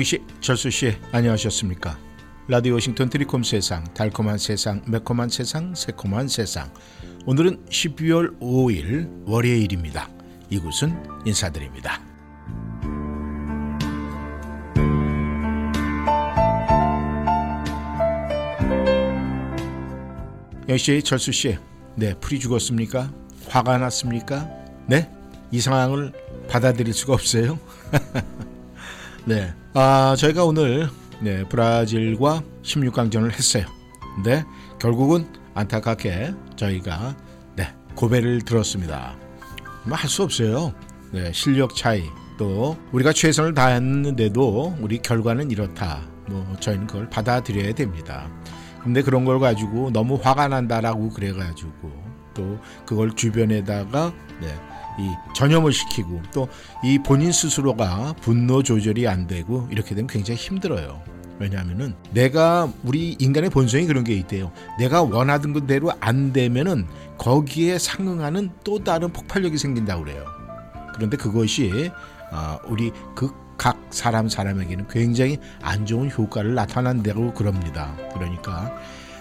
영씨, 철수씨 안녕하셨습니까? 라디오 워싱턴 트리콤 세상, 달콤한 세상, 매콤한 세상, 새콤한 세상 오늘은 12월 5일 월요일입니다. 이곳은 인사드립니다. 영씨, 철수씨 네, 풀이 죽었습니까? 화가 났습니까? 네? 이 상황을 받아들일 수가 없어요? 네. 아, 저희가 오늘 네, 브라질과 16강전을 했어요. 근데 결국은 안타깝게 저희가 네, 고배를 들었습니다. 뭐 할 수 없어요. 네, 실력 차이 또 우리가 최선을 다했는데도 우리 결과는 이렇다. 뭐 저희는 그걸 받아들여야 됩니다. 근데 그런 걸 가지고 너무 화가 난다라고 그래가지고 또 그걸 주변에다가 네, 이 전염을 시키고 또 이 본인 스스로가 분노 조절이 안 되고 이렇게 되면 굉장히 힘들어요. 왜냐하면은 내가 우리 인간의 본성이 그런 게 있대요. 내가 원하던 대로 안 되면은 거기에 상응하는 또 다른 폭발력이 생긴다고 그래요. 그런데 그것이 아, 우리 그 각 사람 사람에게는 굉장히 안 좋은 효과를 나타난다고 그럽니다. 그러니까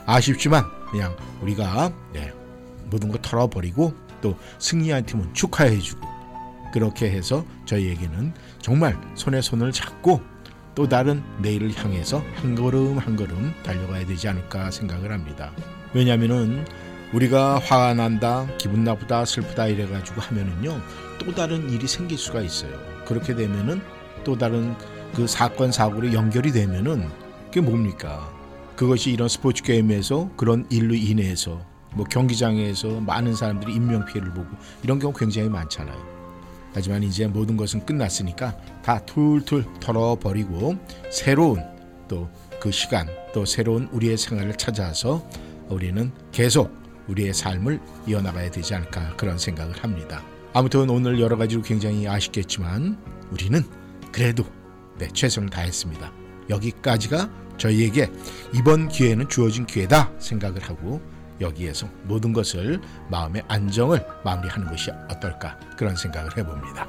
아쉽지만 그냥 우리가 네, 모든 거 털어버리고 또 승리한 팀은 축하해주고 그렇게 해서 저희에게는 정말 손에 손을 잡고 또 다른 내일을 향해서 한 걸음 한 걸음 달려가야 되지 않을까 생각을 합니다. 왜냐하면은 우리가 화가 난다, 기분 나쁘다, 슬프다 이래가지고 하면은요 또 다른 일이 생길 수가 있어요. 그렇게 되면은 또 다른 그 사건 사고로 연결이 되면은 그게 뭡니까? 그것이 이런 스포츠 게임에서 그런 일로 인해서 뭐 경기장에서 많은 사람들이 인명 피해를 보고 이런 경우 굉장히 많잖아요. 하지만 이제 모든 것은 끝났으니까 다 툴툴 털어버리고 새로운 또 그 시간 또 새로운 우리의 생활을 찾아서 우리는 계속 우리의 삶을 이어나가야 되지 않을까 그런 생각을 합니다. 아무튼 오늘 여러 가지로 굉장히 아쉽겠지만 우리는 그래도 네, 최선을 다했습니다. 여기까지가 저희에게 이번 기회는 주어진 기회다 생각을 하고 여기에서 모든 것을 마음의 안정을 마무리하는 것이 어떨까 그런 생각을 해봅니다.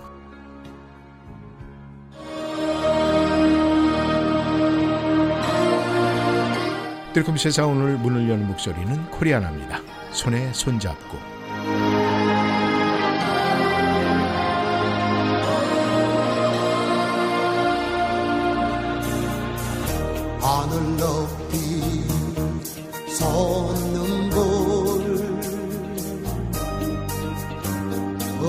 뜰컴 세상 오늘 문을 여는 목소리는 코리아나입니다. 손에 손잡고 하늘 높이 솟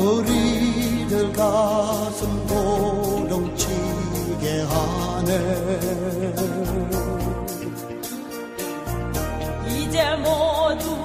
우리들 가슴 도롱치게 하네. 이제 모두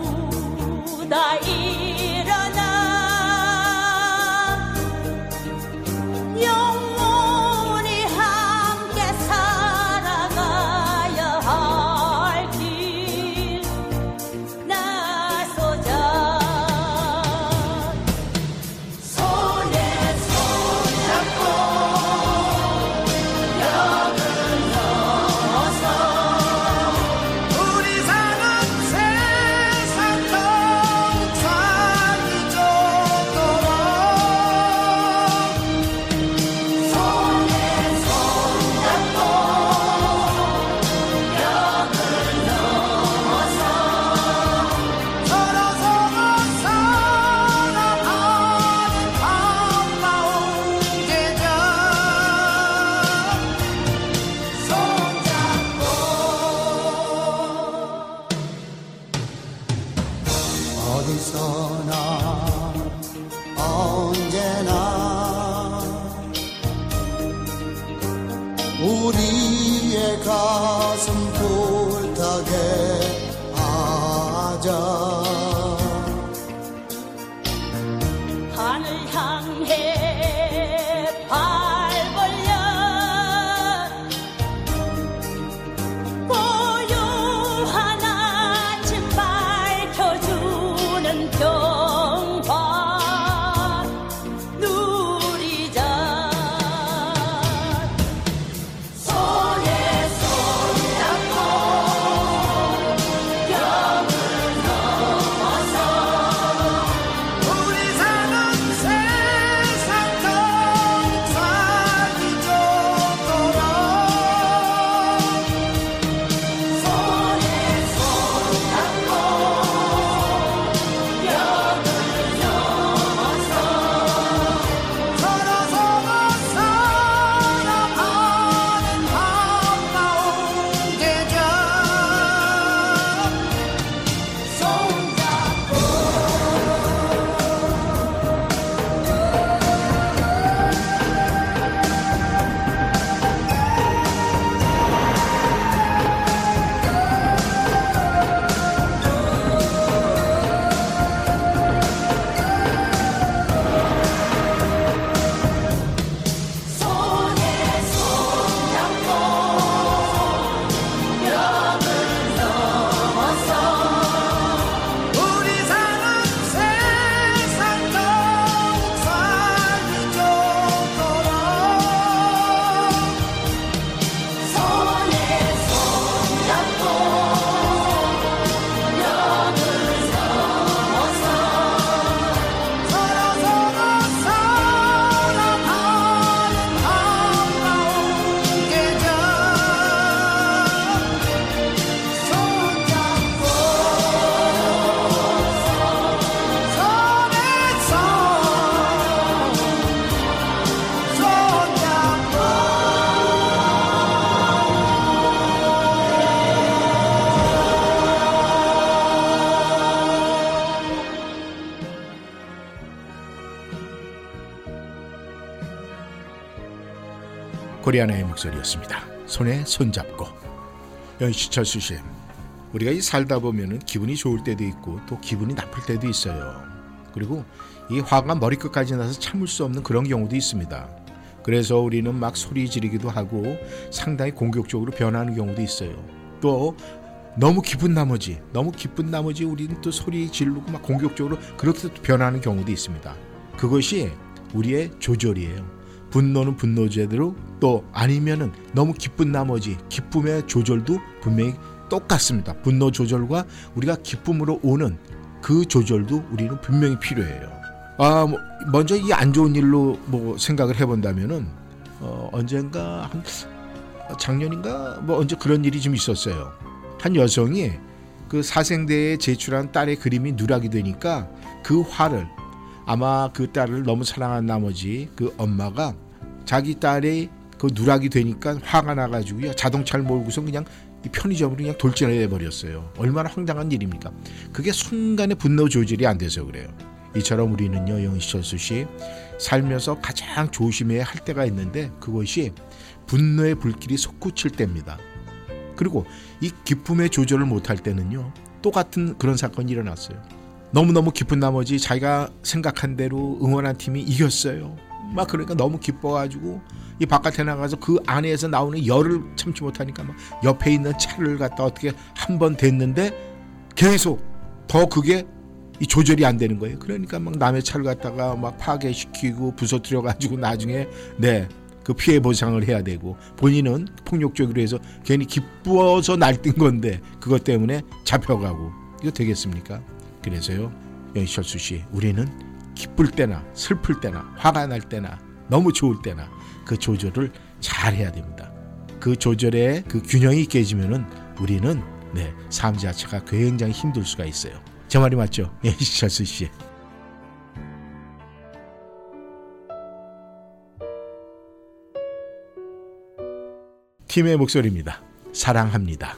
고리아나의 목소리였습니다. 손에 손잡고 연시철수 씨 우리가 이 살다 보면은 기분이 좋을 때도 있고 또 기분이 나쁠 때도 있어요. 그리고 이 화가 머리끝까지 나서 참을 수 없는 그런 경우도 있습니다. 그래서 우리는 막 소리 지르기도 하고 상당히 공격적으로 변하는 경우도 있어요. 또 너무 기쁜 나머지 너무 기쁜 나머지 우리는 또 소리 지르고 막 공격적으로 그렇게 또 변하는 경우도 있습니다. 그것이 우리의 조절이에요. 분노는 분노 제대로 또 아니면은 너무 기쁜 나머지 기쁨의 조절도 분명히 똑같습니다. 분노 조절과 우리가 기쁨으로 오는 그 조절도 우리는 분명히 필요해요. 아, 뭐 먼저 이 안 좋은 일로 뭐 생각을 해본다면은 어, 언젠가 한 작년인가 뭐 언제 그런 일이 좀 있었어요. 한 여성이 그 사생대에 제출한 딸의 그림이 누락이 되니까 그 화를 아마 그 딸을 너무 사랑한 나머지 그 엄마가 자기 딸의 그 누락이 되니까 화가 나가지고요 자동차를 몰고서 그냥 이 편의점으로 그냥 돌진해 버렸어요. 얼마나 황당한 일입니까? 그게 순간에 분노 조절이 안 돼서 그래요. 이처럼 우리는요 영시철수 씨 살면서 가장 조심해야 할 때가 있는데 그것이 분노의 불길이 솟구칠 때입니다. 그리고 이 기쁨의 조절을 못할 때는요 똑같은 그런 사건이 일어났어요. 너무너무 기쁜 나머지 자기가 생각한 대로 응원한 팀이 이겼어요. 막 그러니까 너무 기뻐가지고 이 바깥에 나가서 그 안에서 나오는 열을 참지 못하니까 막 옆에 있는 차를 갖다 어떻게 한 번 댔는데 계속 더 그게 이 조절이 안 되는 거예요. 그러니까 막 남의 차를 갖다가 막 파괴시키고 부서뜨려 가지고 나중에 네. 그 피해 보상을 해야 되고 본인은 폭력적으로 해서 괜히 기뻐서 날뛴 건데 그것 때문에 잡혀가고 이거 되겠습니까? 그래서요 연철수 씨 우리는 기쁠 때나 슬플 때나 화가 날 때나 너무 좋을 때나 그 조절을 잘 해야 됩니다. 그 조절의 그 균형이 깨지면은 우리는 네, 삶 자체가 굉장히 힘들 수가 있어요. 제 말이 맞죠? 연철수 씨. 팀의 목소리입니다. 사랑합니다.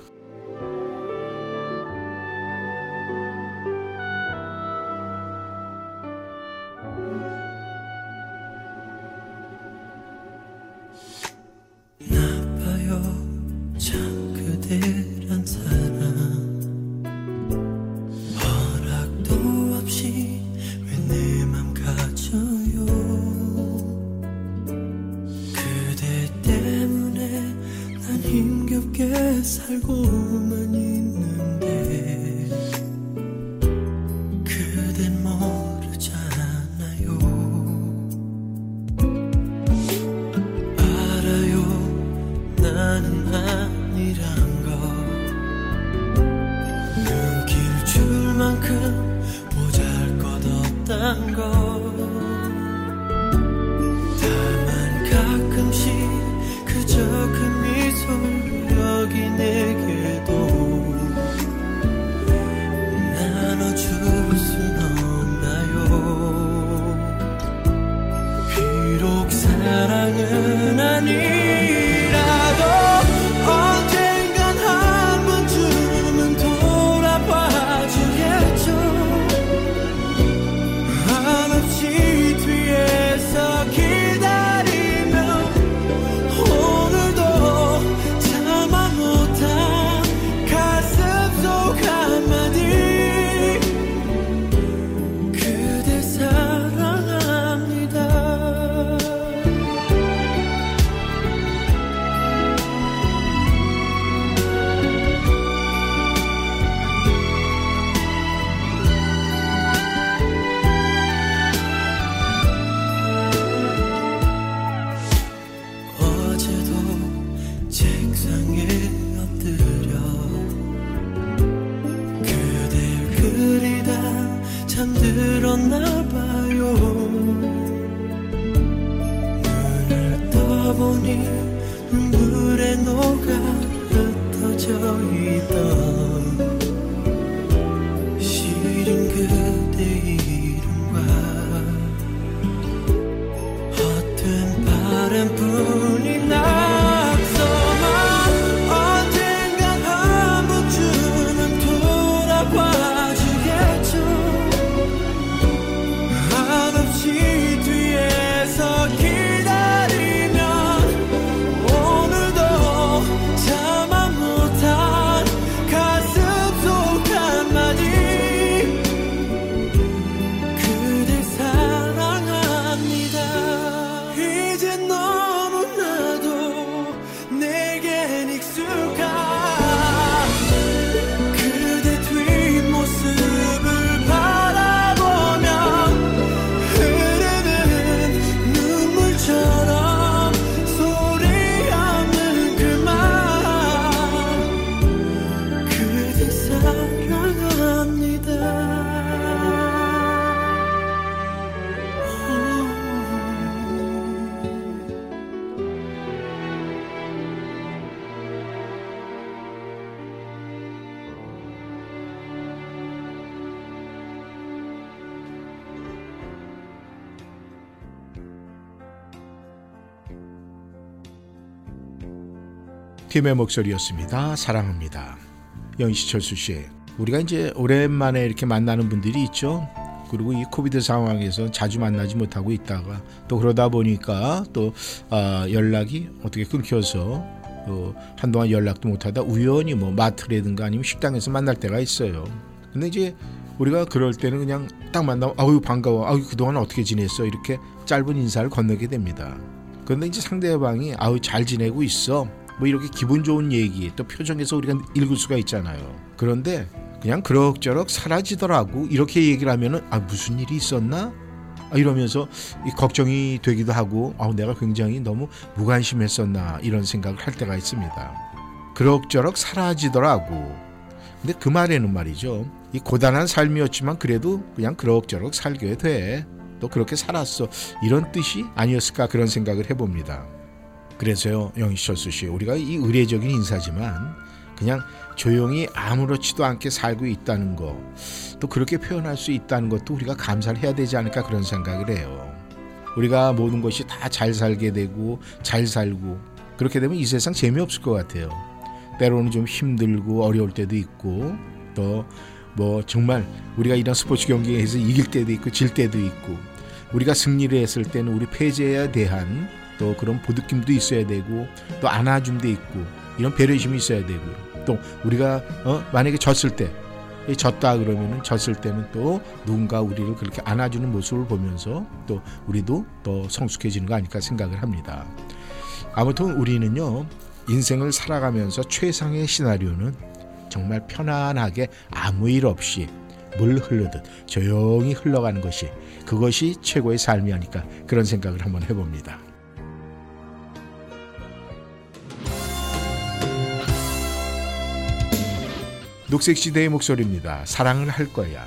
팀의 목소리였습니다. 사랑합니다. 영시철수 씨, 우리가 이제 오랜만에 이렇게 만나는 분들이 있죠. 그리고 이 코비드 상황에서 자주 만나지 못하고 있다가 또 그러다 보니까 또 아, 연락이 어떻게 끊겨서 또 한동안 연락도 못하다 우연히 뭐 마트라든가 아니면 식당에서 만날 때가 있어요. 근데 이제 우리가 그럴 때는 그냥 딱 만나면 아유 반가워, 아유 그동안 어떻게 지냈어 이렇게 짧은 인사를 건네게 됩니다. 그런데 이제 상대방이 아유 잘 지내고 있어 뭐 이렇게 기분 좋은 얘기 또 표정에서 우리가 읽을 수가 있잖아요. 그런데 그냥 그럭저럭 사라지더라고 이렇게 얘기를 하면은 아 무슨 일이 있었나? 아, 이러면서 이 걱정이 되기도 하고 아 내가 굉장히 너무 무관심했었나 이런 생각을 할 때가 있습니다. 그럭저럭 사라지더라고. 근데 그 말에는 말이죠. 이 고단한 삶이었지만 그래도 그냥 그럭저럭 살게 돼. 또 그렇게 살았어. 이런 뜻이 아니었을까 그런 생각을 해봅니다. 그래서요, 영희철수 씨, 우리가 이 의례적인 인사지만 그냥 조용히 아무렇지도 않게 살고 있다는 거, 또 그렇게 표현할 수 있다는 것도 우리가 감사를 해야 되지 않을까 그런 생각을 해요. 우리가 모든 것이 다 잘 살게 되고 잘 살고 그렇게 되면 이 세상 재미없을 것 같아요. 때로는 좀 힘들고 어려울 때도 있고 또 뭐 정말 우리가 이런 스포츠 경기에서 이길 때도 있고 질 때도 있고 우리가 승리를 했을 때는 우리 패배에 대한 또 그런 보듬김도 있어야 되고 또 안아줌도 있고 이런 배려심이 있어야 되고요. 또 우리가 어, 만약에 졌을 때이 졌다 그러면은 졌을 때는 또 누군가 우리를 그렇게 안아주는 모습을 보면서 또 우리도 더 성숙해지는 거 아닐까 생각을 합니다. 아무튼 우리는요 인생을 살아가면서 최상의 시나리오는 정말 편안하게 아무 일 없이 물 흐르듯 조용히 흘러가는 것이 그것이 최고의 삶이 아닐까 그런 생각을 한번 해봅니다. 녹색 시대의 목소리입니다. 사랑을 할 거야.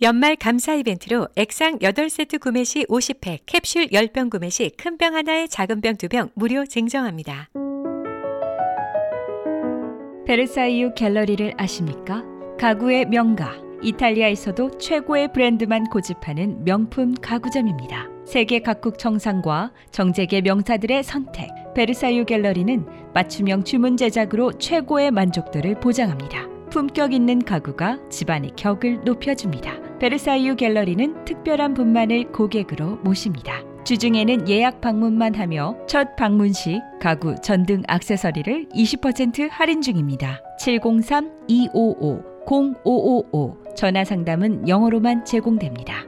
연말 감사 이벤트로 액상 8세트 구매 시 50팩, 캡슐 10병 구매 시 큰 병 하나에 작은 병 2병 무료 증정합니다. 베르사이유 갤러리를 아십니까? 가구의 명가. 이탈리아에서도 최고의 브랜드만 고집하는 명품 가구점입니다. 세계 각국 정상과 정재계 명사들의 선택. 베르사유 갤러리는 맞춤형 주문 제작으로 최고의 만족도를 보장합니다. 품격 있는 가구가 집안의 격을 높여줍니다. 베르사유 갤러리는 특별한 분만을 고객으로 모십니다. 주중에는 예약 방문만 하며 첫 방문 시 가구, 전등, 액세서리를 20% 할인 중입니다. 703-255-0555 전화 상담은 영어로만 제공됩니다.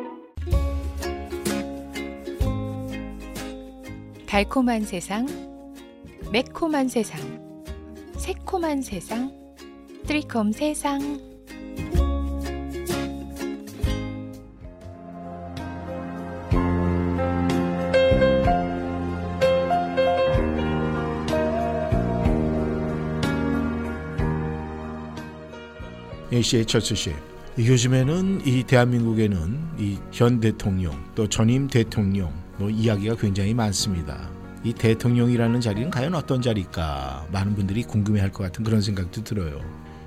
달콤한 세상, 매콤한 세상, 새콤한 세상, 트리콤 세상. A 씨의 철수 씨. 이 요즘에는 이 대한민국에는 이 현 대통령 또 전임 대통령 뭐 이야기가 굉장히 많습니다. 이 대통령이라는 자리는 과연 어떤 자리일까 많은 분들이 궁금해할 것 같은 그런 생각도 들어요.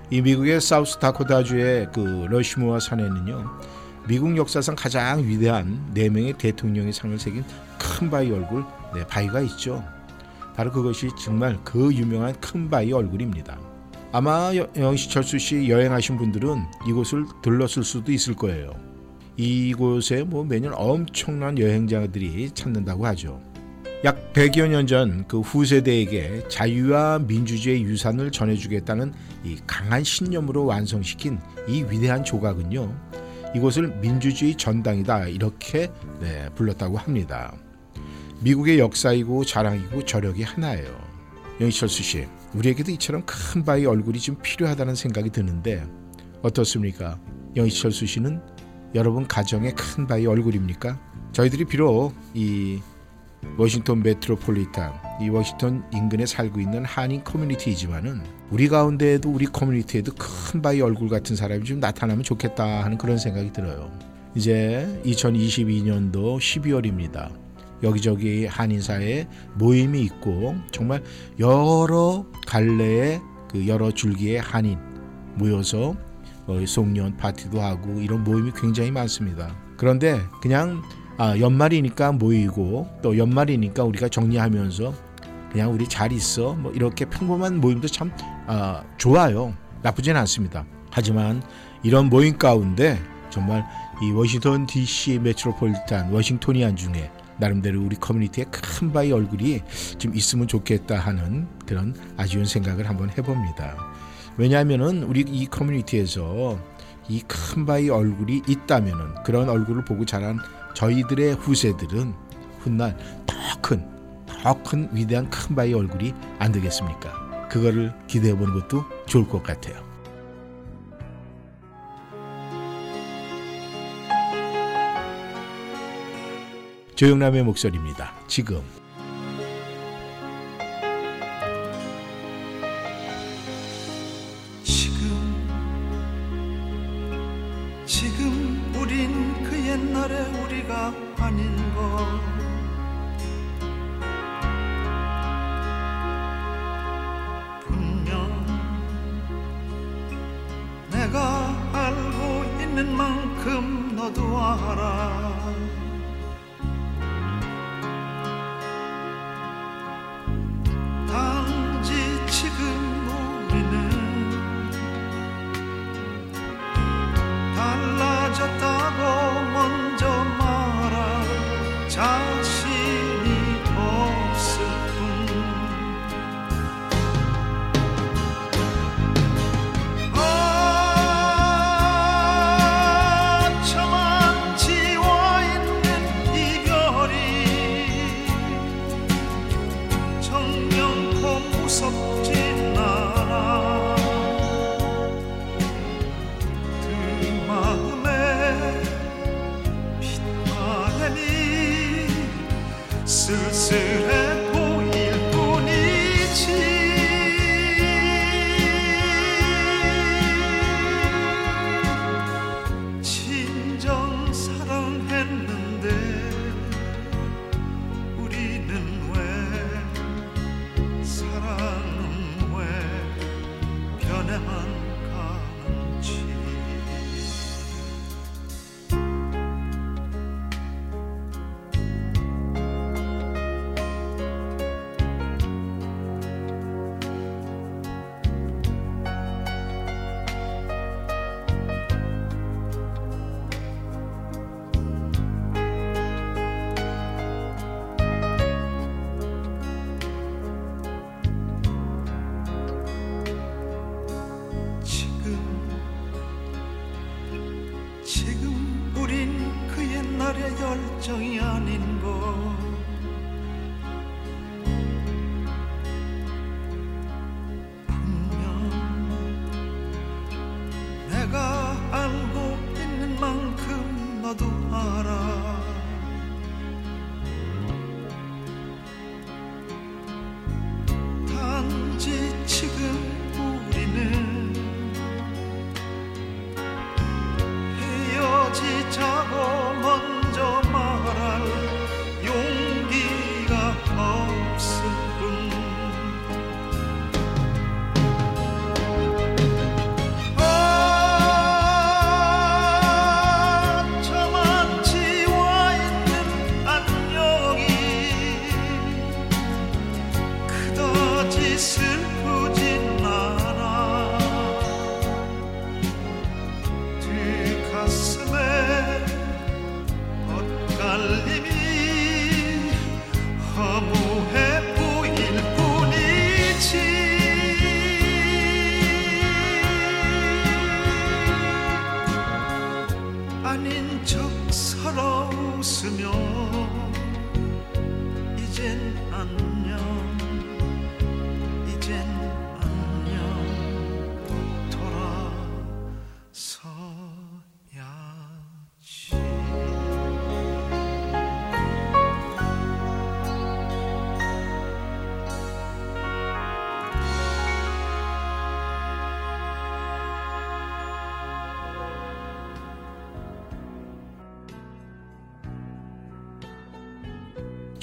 이 미국의 사우스 다코타주의 그 러시모아 산에는요. 미국 역사상 가장 위대한 네 명의 대통령의 상을 새긴 큰 바위 얼굴 네, 바위가 있죠. 바로 그것이 정말 그 유명한 큰 바위 얼굴입니다. 아마 영시철수 씨 여행하신 분들은 이곳을 들렀을 수도 있을 거예요. 이곳에 뭐 매년 엄청난 여행자들이 찾는다고 하죠. 약 100여 년 전 그 후세대에게 자유와 민주주의 유산을 전해주겠다는 이 강한 신념으로 완성시킨 이 위대한 조각은요. 이곳을 민주주의 전당이다 이렇게 네, 불렀다고 합니다. 미국의 역사이고 자랑이고 저력이 하나예요. 영희철수 씨, 우리에게도 이처럼 큰 바위 얼굴이 좀 필요하다는 생각이 드는데 어떻습니까? 영희철수 씨는 여러분 가정의 큰 바위 얼굴입니까? 저희들이 비록 이 워싱턴 메트로폴리탄 이 워싱턴 인근에 살고 있는 한인 커뮤니티이지만은 우리 가운데에도 우리 커뮤니티에도 큰 바위 얼굴 같은 사람이 좀 나타나면 좋겠다 하는 그런 생각이 들어요. 이제 2022년도 12월입니다. 여기저기 한인사에 모임이 있고 정말 여러 갈래의 그 여러 줄기의 한인 모여서 어, 송년 파티도 하고 이런 모임이 굉장히 많습니다. 그런데 그냥 아, 연말이니까 모이고 또 연말이니까 우리가 정리하면서 그냥 우리 잘 있어 뭐 이렇게 평범한 모임도 참 아, 좋아요. 나쁘진 않습니다. 하지만 이런 모임 가운데 정말 이 워싱턴 DC 메트로폴리탄 워싱토니안 중에 나름대로 우리 커뮤니티에 큰 바위 얼굴이 좀 있으면 좋겠다 하는 그런 아쉬운 생각을 한번 해봅니다. 왜냐하면은 우리 이 커뮤니티에서 이 큰 바위 얼굴이 있다면은 그런 얼굴을 보고 자란 저희들의 후세들은 훗날 더 큰, 더 큰 위대한 큰 바위 얼굴이 안 되겠습니까? 그거를 기대해 보는 것도 좋을 것 같아요. 조영남의 목소리입니다. 지금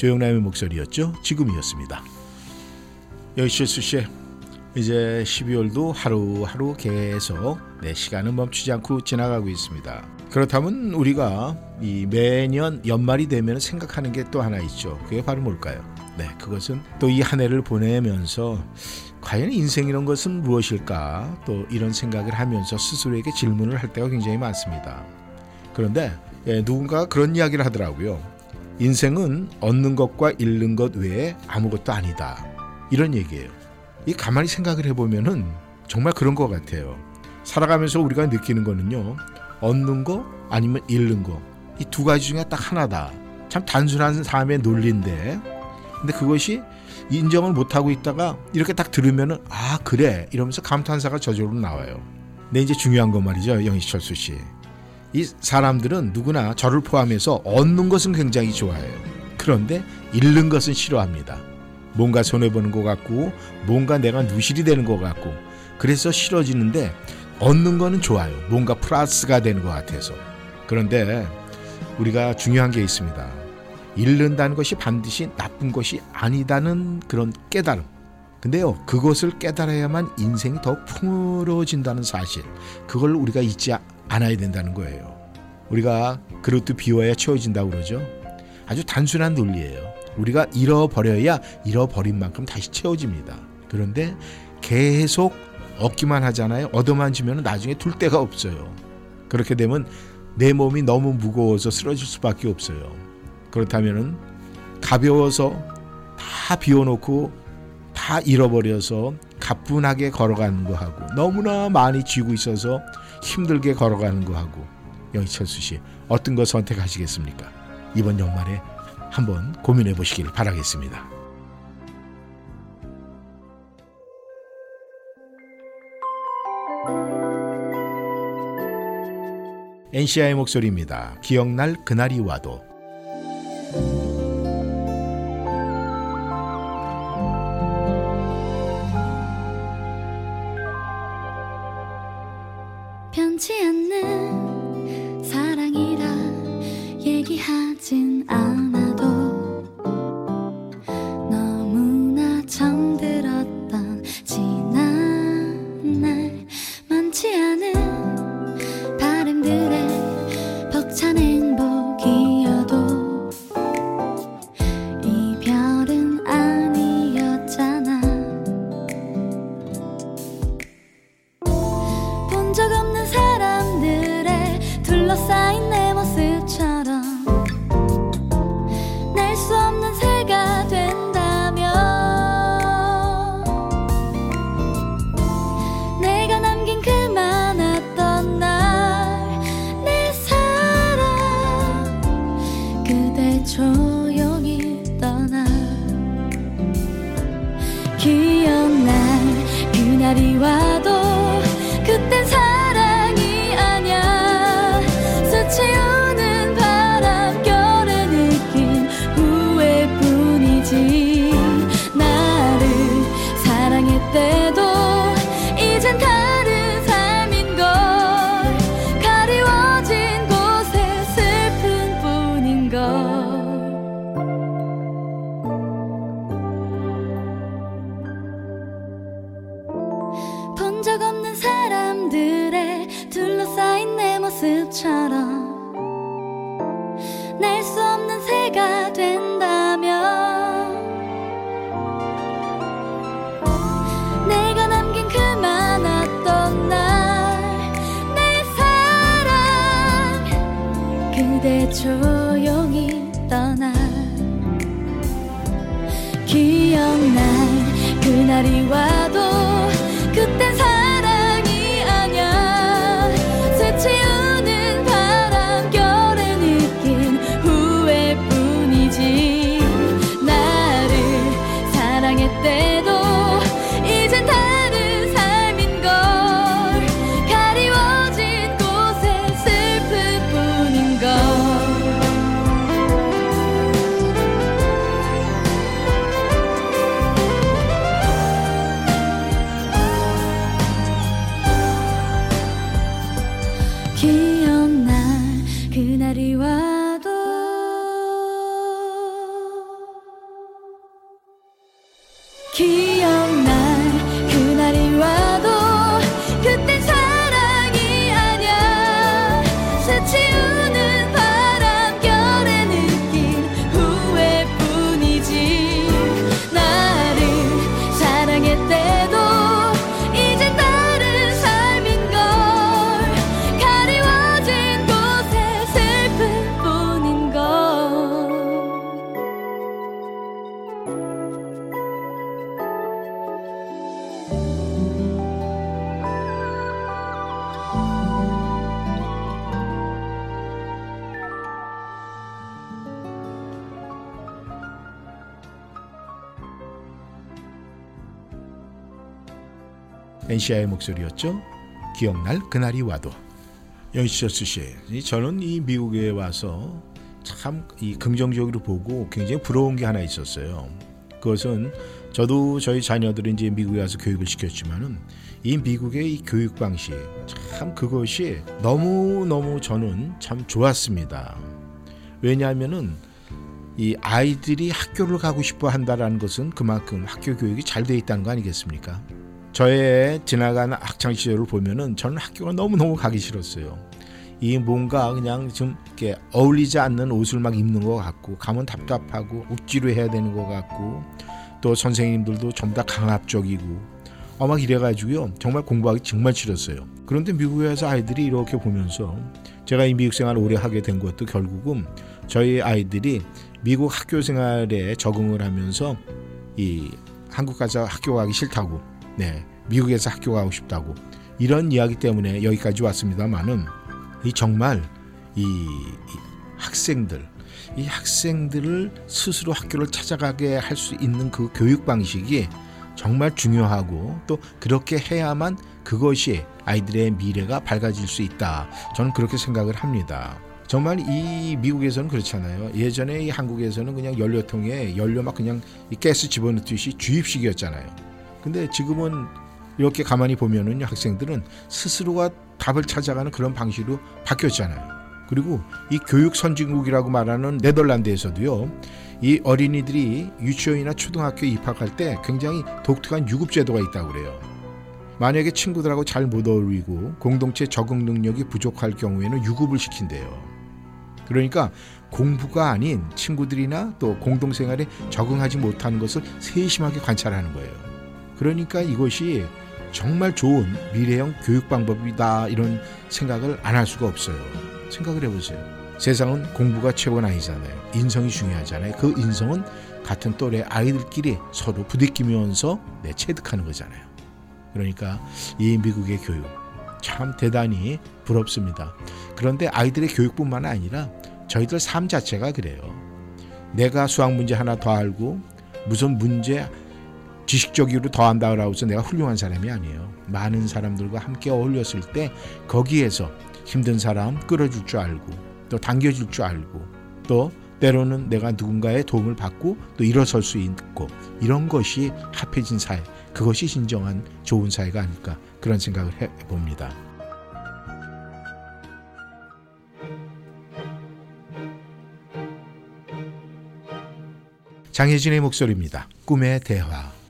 조영남의 목소리였죠. 지금이었습니다. 여시수 씨, 이제 12월도 하루하루 계속 내 시간은 멈추지 않고 지나가고 있습니다. 그렇다면 우리가 이 매년 연말이 되면 생각하는 게 또 하나 있죠. 그게 바로 뭘까요? 네, 그것은 또 이 한 해를 보내면서 과연 인생이란 것은 무엇일까? 또 이런 생각을 하면서 스스로에게 질문을 할 때가 굉장히 많습니다. 그런데 예, 누군가 그런 이야기를 하더라고요. 인생은 얻는 것과 잃는 것 외에 아무것도 아니다. 이런 얘기예요. 이 가만히 생각을 해보면은 정말 그런 것 같아요. 살아가면서 우리가 느끼는 거는요. 얻는 거 아니면 잃는 거. 이 두 가지 중에 딱 하나다. 참 단순한 삶의 논리인데. 근데 그것이 인정을 못하고 있다가 이렇게 딱 들으면은 아, 그래. 이러면서 감탄사가 저절로 나와요. 근데 이제 중요한 거 말이죠. 영희철수 씨. 이 사람들은 누구나 저를 포함해서 얻는 것은 굉장히 좋아해요. 그런데 잃는 것은 싫어합니다. 뭔가 손해보는 것 같고 뭔가 내가 누실이 되는 것 같고 그래서 싫어지는데 얻는 거는 좋아요. 뭔가 플러스가 되는 것 같아서. 그런데 우리가 중요한 게 있습니다. 잃는다는 것이 반드시 나쁜 것이 아니다는 그런 깨달음. 근데요, 그것을 깨달아야만 인생이 더 풍요로워진다는 사실. 그걸 우리가 잊지 안아야 된다는 거예요. 우리가 그릇도 비워야 채워진다고 그러죠. 아주 단순한 논리예요. 우리가 잃어버려야 잃어버린 만큼 다시 채워집니다. 그런데 계속 얻기만 하잖아요. 얻어만 지면 나중에 둘 데가 없어요. 그렇게 되면 내 몸이 너무 무거워서 쓰러질 수밖에 없어요. 그렇다면은 가벼워서 다 비워놓고 다 잃어버려서 가뿐하게 걸어가는 거 하고 너무나 많이 쥐고 있어서 힘들게 걸어가는 거 하고 영희철수 씨 어떤 거 선택하시겠습니까? 이번 연말에 한번 고민해 보시길 바라겠습니다. NCI의 목소리입니다. 기억날 그날이 와도 얘기하 그날이 와 NCI의 목소리였죠. 기억날 그날이 와도 영희철수 씨, 저는 이 미국에 와서 참 이 긍정적으로 보고 굉장히 부러운 게 하나 있었어요. 그것은 저도 저희 자녀들이 이제 미국에 와서 교육을 시켰지만은 이 미국의 이 교육 방식 참 그것이 너무 너무 저는 참 좋았습니다. 왜냐하면은 이 아이들이 학교를 가고 싶어 한다라는 것은 그만큼 학교 교육이 잘 돼 있다는 거 아니겠습니까? 저의 지나가는 학창 시절을 보면은 저는 학교가 너무 너무 가기 싫었어요. 이 뭔가 그냥 좀 이렇게 어울리지 않는 옷을 막 입는 것 같고 가면 답답하고 억지로 해야 되는 것 같고 또 선생님들도 전부 다 강압적이고 어, 막 이래가지고요 정말 공부하기 정말 싫었어요. 그런데 미국에서 아이들이 이렇게 보면서 제가 이 미국 생활을 오래 하게 된 것도 결국은 저희 아이들이 미국 학교 생활에 적응을 하면서 이 한국 가서 학교 가기 싫다고 네 미국에서 학교 가고 싶다고 이런 이야기 때문에 여기까지 왔습니다만은 이 정말 이, 이 학생들 이 학생들을 스스로 학교를 찾아가게 할 수 있는 그 교육 방식이 정말 중요하고 또 그렇게 해야만 그것이 아이들의 미래가 밝아질 수 있다. 저는 그렇게 생각을 합니다. 정말 이 미국에서는 그렇잖아요. 예전에 이 한국에서는 그냥 연료통에 연료 막 그냥 이 가스 집어넣듯이 주입식이었잖아요. 근데 지금은 이렇게 가만히 보면은 학생들은 스스로가 답을 찾아가는 그런 방식으로 바뀌었잖아요. 그리고 이 교육 선진국이라고 말하는 네덜란드에서도요. 이 어린이들이 유치원이나 초등학교 입학할 때 굉장히 독특한 유급 제도가 있다고 그래요. 만약에 친구들하고 잘 못 어울리고 공동체 적응 능력이 부족할 경우에는 유급을 시킨대요. 그러니까 공부가 아닌 친구들이나 또 공동생활에 적응하지 못하는 것을 세심하게 관찰하는 거예요. 그러니까 이것이 정말 좋은 미래형 교육 방법이다 이런 생각을 안 할 수가 없어요. 생각을 해보세요. 세상은 공부가 최고는 아니잖아요. 인성이 중요하잖아요. 그 인성은 같은 또래 아이들끼리 서로 부딪히면서 네, 체득하는 거잖아요. 그러니까 이 미국의 교육 참 대단히 부럽습니다. 그런데 아이들의 교육뿐만 아니라 저희들 삶 자체가 그래요. 내가 수학 문제 하나 더 알고 무슨 문제 지식적으로 더 한다고 해서 내가 훌륭한 사람이 아니에요. 많은 사람들과 함께 어울렸을 때 거기에서 힘든 사람 끌어줄 줄 알고 또 당겨줄 줄 알고 또 때로는 내가 누군가의 도움을 받고 또 일어설 수 있고 이런 것이 합해진 사회 그것이 진정한 좋은 사회가 아닐까 그런 생각을 해봅니다. 장혜진의 목소리입니다. 꿈의 대화.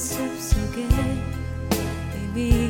모습 속에 이미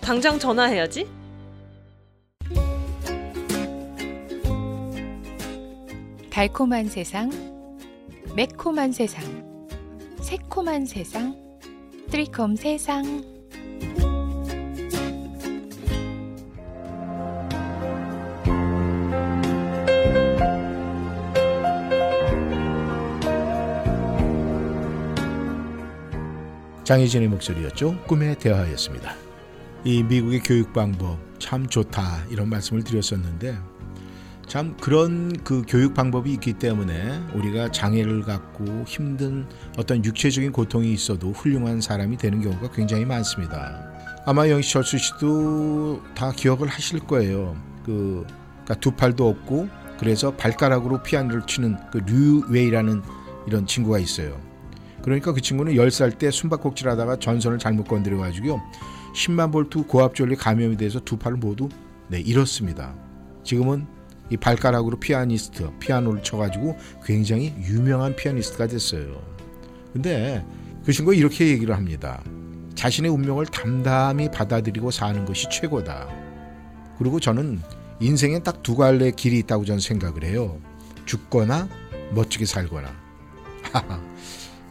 당장 전화해야지. 달콤한 세상, 매콤한 세상, 새콤한 세상, 트리콤 세상. 장혜진의 목소리였죠. 꿈의 대화였습니다. 이 미국의 교육 방법 참 좋다 이런 말씀을 드렸었는데 참 그런 그 교육 방법이 있기 때문에 우리가 장애를 갖고 힘든 어떤 육체적인 고통이 있어도 훌륭한 사람이 되는 경우가 굉장히 많습니다. 아마 영희철수 씨도 다 기억을 하실 거예요. 그 그러니까 두 팔도 없고 그래서 발가락으로 피아노를 치는 그 류웨이라는 이런 친구가 있어요. 그러니까 그 친구는 10살 때 숨바꼭질 하다가 전선을 잘못 건드려 가지고요. 10만 볼트 고압 전류 감염이 돼서 두 팔을 모두 네, 잃었습니다. 지금은 이 발가락으로 피아니스트, 피아노를 쳐 가지고 굉장히 유명한 피아니스트가 됐어요. 근데 그 친구가 이렇게 얘기를 합니다. 자신의 운명을 담담히 받아들이고 사는 것이 최고다. 그리고 저는 인생에 딱 두 갈래 길이 있다고 저는 생각을 해요. 죽거나 멋지게 살거나.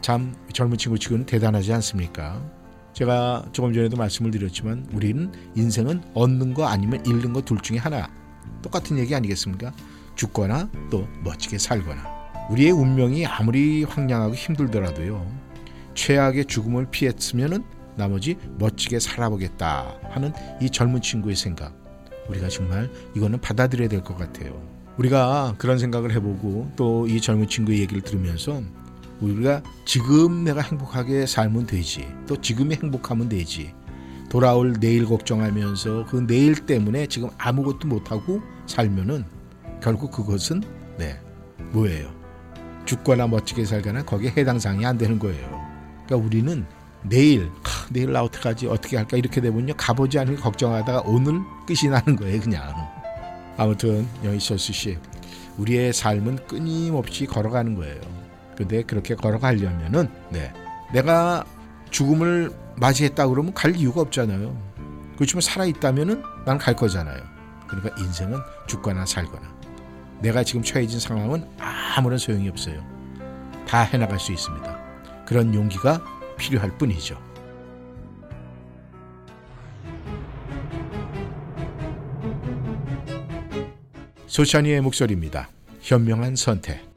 참 젊은 친구 치고는 대단하지 않습니까? 제가 조금 전에도 말씀을 드렸지만 우리는 인생은 얻는 거 아니면 잃는 거 둘 중에 하나. 똑같은 얘기 아니겠습니까? 죽거나 또 멋지게 살거나. 우리의 운명이 아무리 황량하고 힘들더라도요. 최악의 죽음을 피했으면은 나머지 멋지게 살아보겠다 하는 이 젊은 친구의 생각. 우리가 정말 이거는 받아들여야 될 것 같아요. 우리가 그런 생각을 해보고 또 이 젊은 친구의 얘기를 들으면서 우리가 지금 내가 행복하게 살면 되지. 또 지금이 행복하면 되지. 돌아올 내일 걱정하면서 그 내일 때문에 지금 아무것도 못하고 살면은 결국 그것은 네 뭐예요? 죽거나 멋지게 살거나 거기에 해당 사항이 안 되는 거예요. 그러니까 우리는 내일 하, 내일 나 어떡하지 어떻게 할까 이렇게 되면요 가보지 않을 걱정하다가 오늘 끝이 나는 거예요 그냥. 아무튼 여기철수 씨 우리의 삶은 끊임없이 걸어가는 거예요. 근데 그렇게 걸어가려면은 네 내가 죽음을 맞이했다 그러면 갈 이유가 없잖아요. 그렇지만 살아 있다면은 난 갈 거잖아요. 그러니까 인생은 죽거나 살거나. 내가 지금 처해진 상황은 아무런 소용이 없어요. 다 해나갈 수 있습니다. 그런 용기가 필요할 뿐이죠. 소찬이의 목소리입니다. 현명한 선택.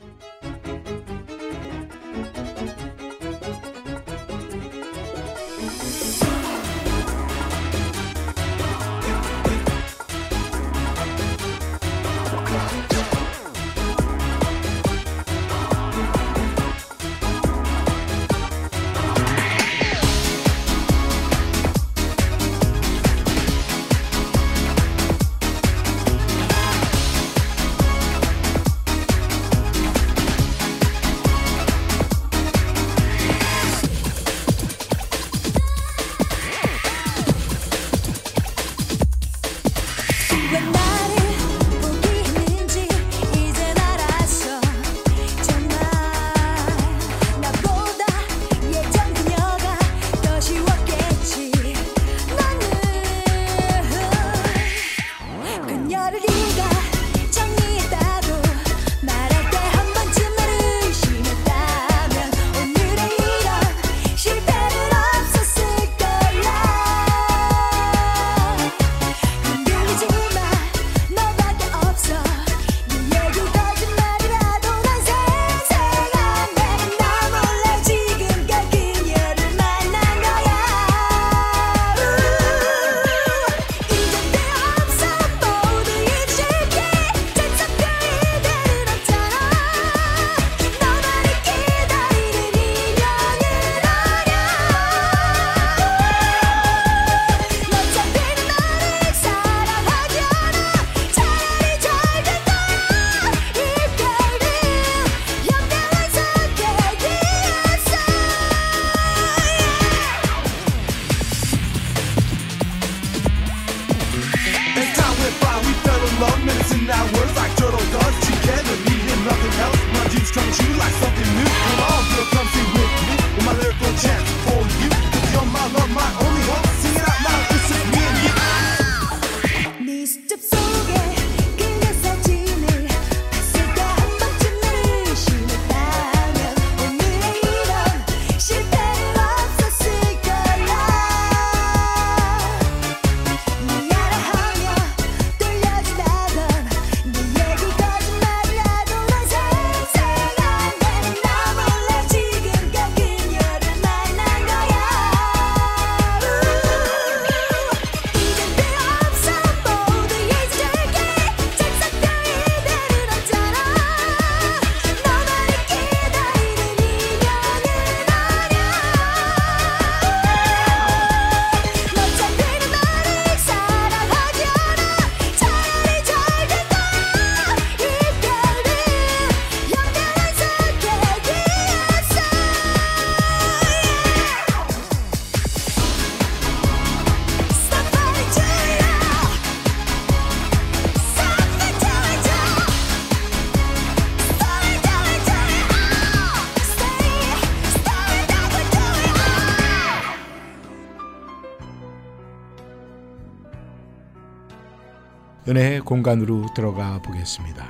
공간으로 들어가 보겠습니다.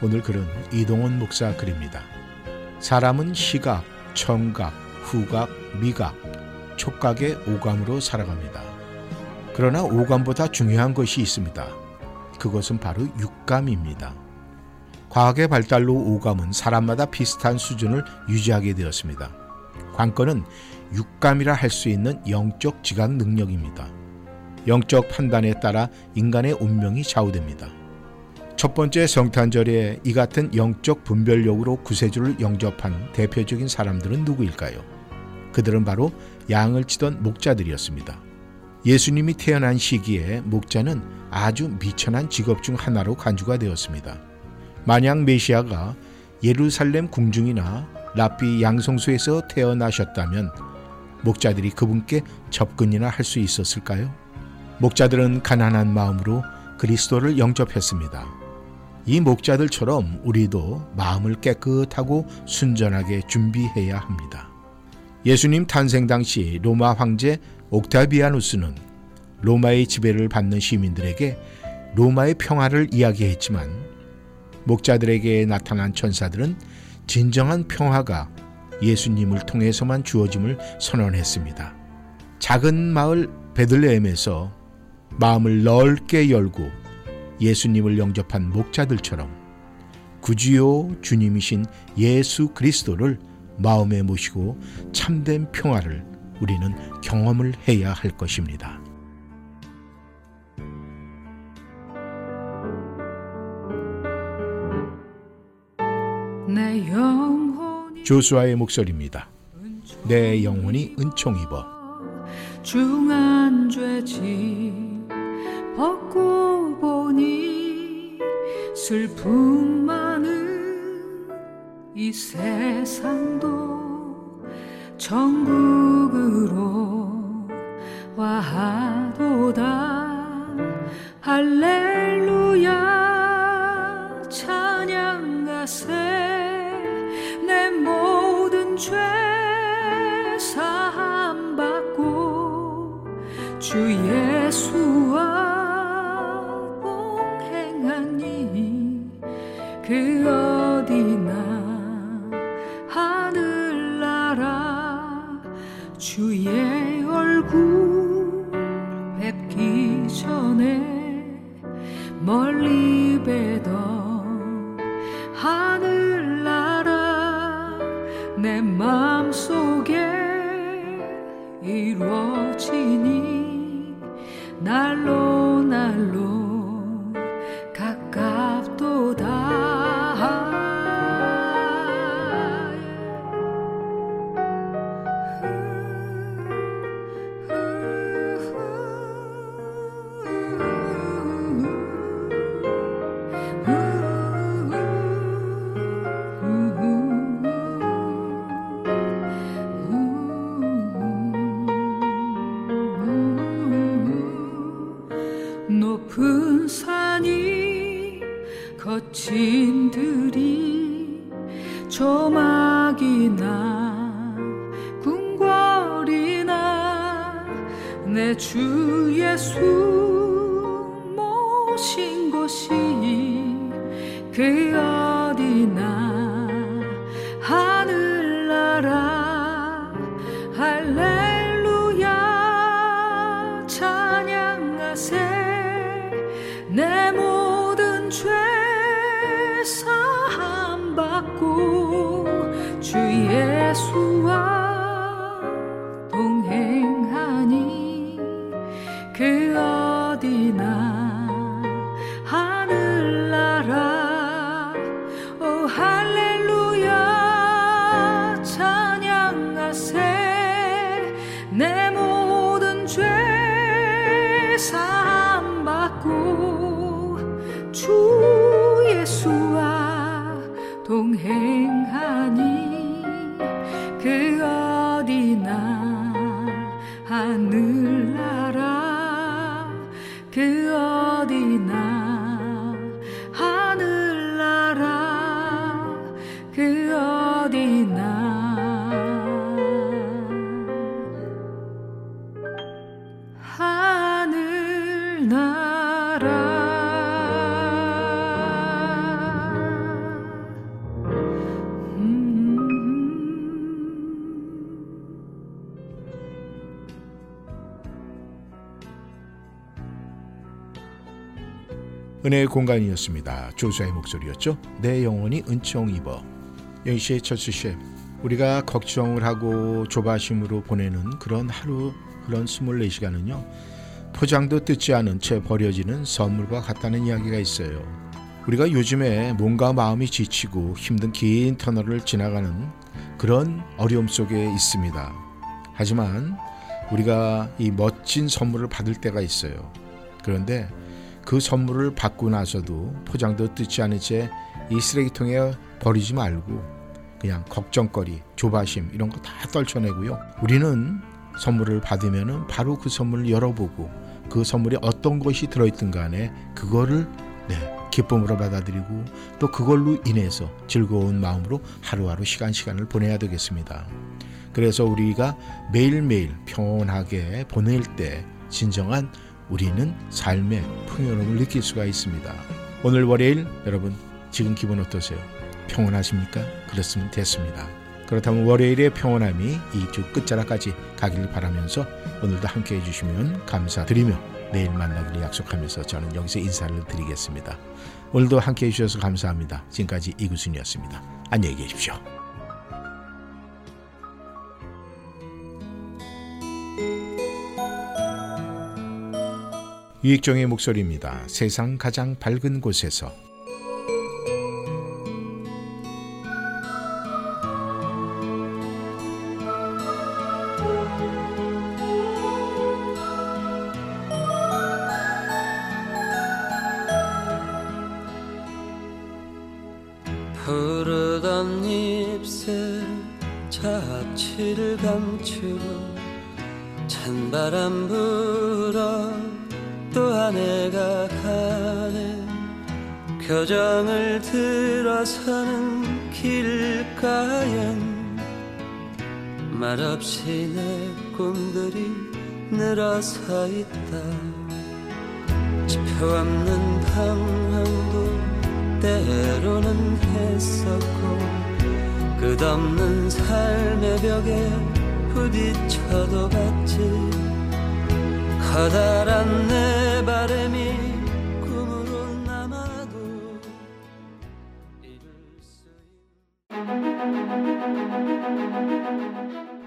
오늘 글은 이동원 목사 글입니다. 사람은 시각, 청각, 후각, 미각, 촉각의 오감으로 살아갑니다. 그러나 오감보다 중요한 것이 있습니다. 그것은 바로 육감입니다. 과학의 발달로 오감은 사람마다 비슷한 수준을 유지하게 되었습니다. 관건은 육감이라 할 수 있는 영적 지각 능력입니다. 영적 판단에 따라 인간의 운명이 좌우됩니다. 첫 번째 성탄절에 이 같은 영적 분별력으로 구세주를 영접한 대표적인 사람들은 누구일까요? 그들은 바로 양을 치던 목자들이었습니다. 예수님이 태어난 시기에 목자는 아주 미천한 직업 중 하나로 간주가 되었습니다. 만약 메시아가 예루살렘 궁중이나 라삐 양성소에서 태어나셨다면 목자들이 그분께 접근이나 할 수 있었을까요? 목자들은 가난한 마음으로 그리스도를 영접했습니다. 이 목자들처럼 우리도 마음을 깨끗하고 순전하게 준비해야 합니다. 예수님 탄생 당시 로마 황제 옥타비아누스는 로마의 지배를 받는 시민들에게 로마의 평화를 이야기했지만 목자들에게 나타난 천사들은 진정한 평화가 예수님을 통해서만 주어짐을 선언했습니다. 작은 마을 베들레헴에서 마음을 넓게 열고 예수님을 영접한 목자들처럼 구주요 주님이신 예수 그리스도를 마음에 모시고 참된 평화를 우리는 경험을 해야 할 것입니다. 조수아의 목소리입니다. 내 영혼이 은총 입어. 중한 죄지 벗고 보니 슬픔 많은 이 세상도 천국으로 와하도다. 할렐 공간이었습니다. 조수의 목소리였죠. 내 영혼이 은총 입어. 영희 씨, 철수 씨, 우리가 걱정을 하고 조바심으로 보내는 그런 하루 그런 24시간은요. 포장도 뜯지 않은 채 버려지는 선물과 같다는 이야기가 있어요. 우리가 요즘에 몸과 마음이 지치고 힘든 긴 터널을 지나가는 그런 어려움 속에 있습니다. 하지만 우리가 이 멋진 선물을 받을 때가 있어요. 그런데 그 선물을 받고 나서도 포장도 뜯지 않은 채 이 쓰레기통에 버리지 말고 그냥 걱정거리, 조바심 이런 거 다 떨쳐내고요. 우리는 선물을 받으면 바로 그 선물을 열어보고 그 선물이 어떤 것이 들어있든 간에 그거를 네, 기쁨으로 받아들이고 또 그걸로 인해서 즐거운 마음으로 하루하루 시간 시간을 보내야 되겠습니다. 그래서 우리가 매일매일 평온하게 보낼 때 진정한 우리는 삶의 풍요로움을 느낄 수가 있습니다. 오늘 월요일 여러분 지금 기분 어떠세요? 평온하십니까? 그렇으면 됐습니다. 그렇다면 월요일의 평온함이 이 주 끝자락까지 가기를 바라면서 오늘도 함께 해주시면 감사드리며 내일 만나기를 약속하면서 저는 여기서 인사를 드리겠습니다. 오늘도 함께 해주셔서 감사합니다. 지금까지 이구순이었습니다. 안녕히 계십시오. 유익종의 목소리입니다. 세상 가장 밝은 곳에서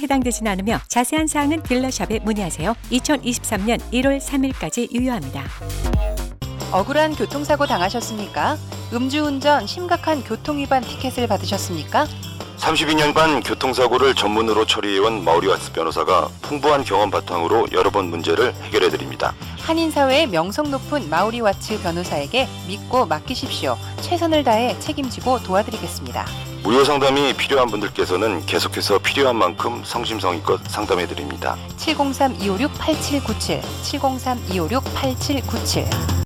해당되진 않으며 자세한 사항은 딜러샵에 문의하세요. 2023년 1월 3일까지 유효합니다. 억울한 교통사고 당하셨습니까? 음주운전 심각한 교통위반 티켓을 받으셨습니까? 32년간 교통사고를 전문으로 처리해온 마우리와츠 변호사가 풍부한 경험 바탕으로 여러 번 문제를 해결해 드립니다. 한인사회의 명성 높은 마우리 와츠 변호사에게 믿고 맡기십시오. 최선을 다해 책임지고 도와드리겠습니다. 무료 상담이 필요한 분들께서는 계속해서 필요한 만큼 성심성의껏 상담해 드립니다. 703-256-8797 703-256-8797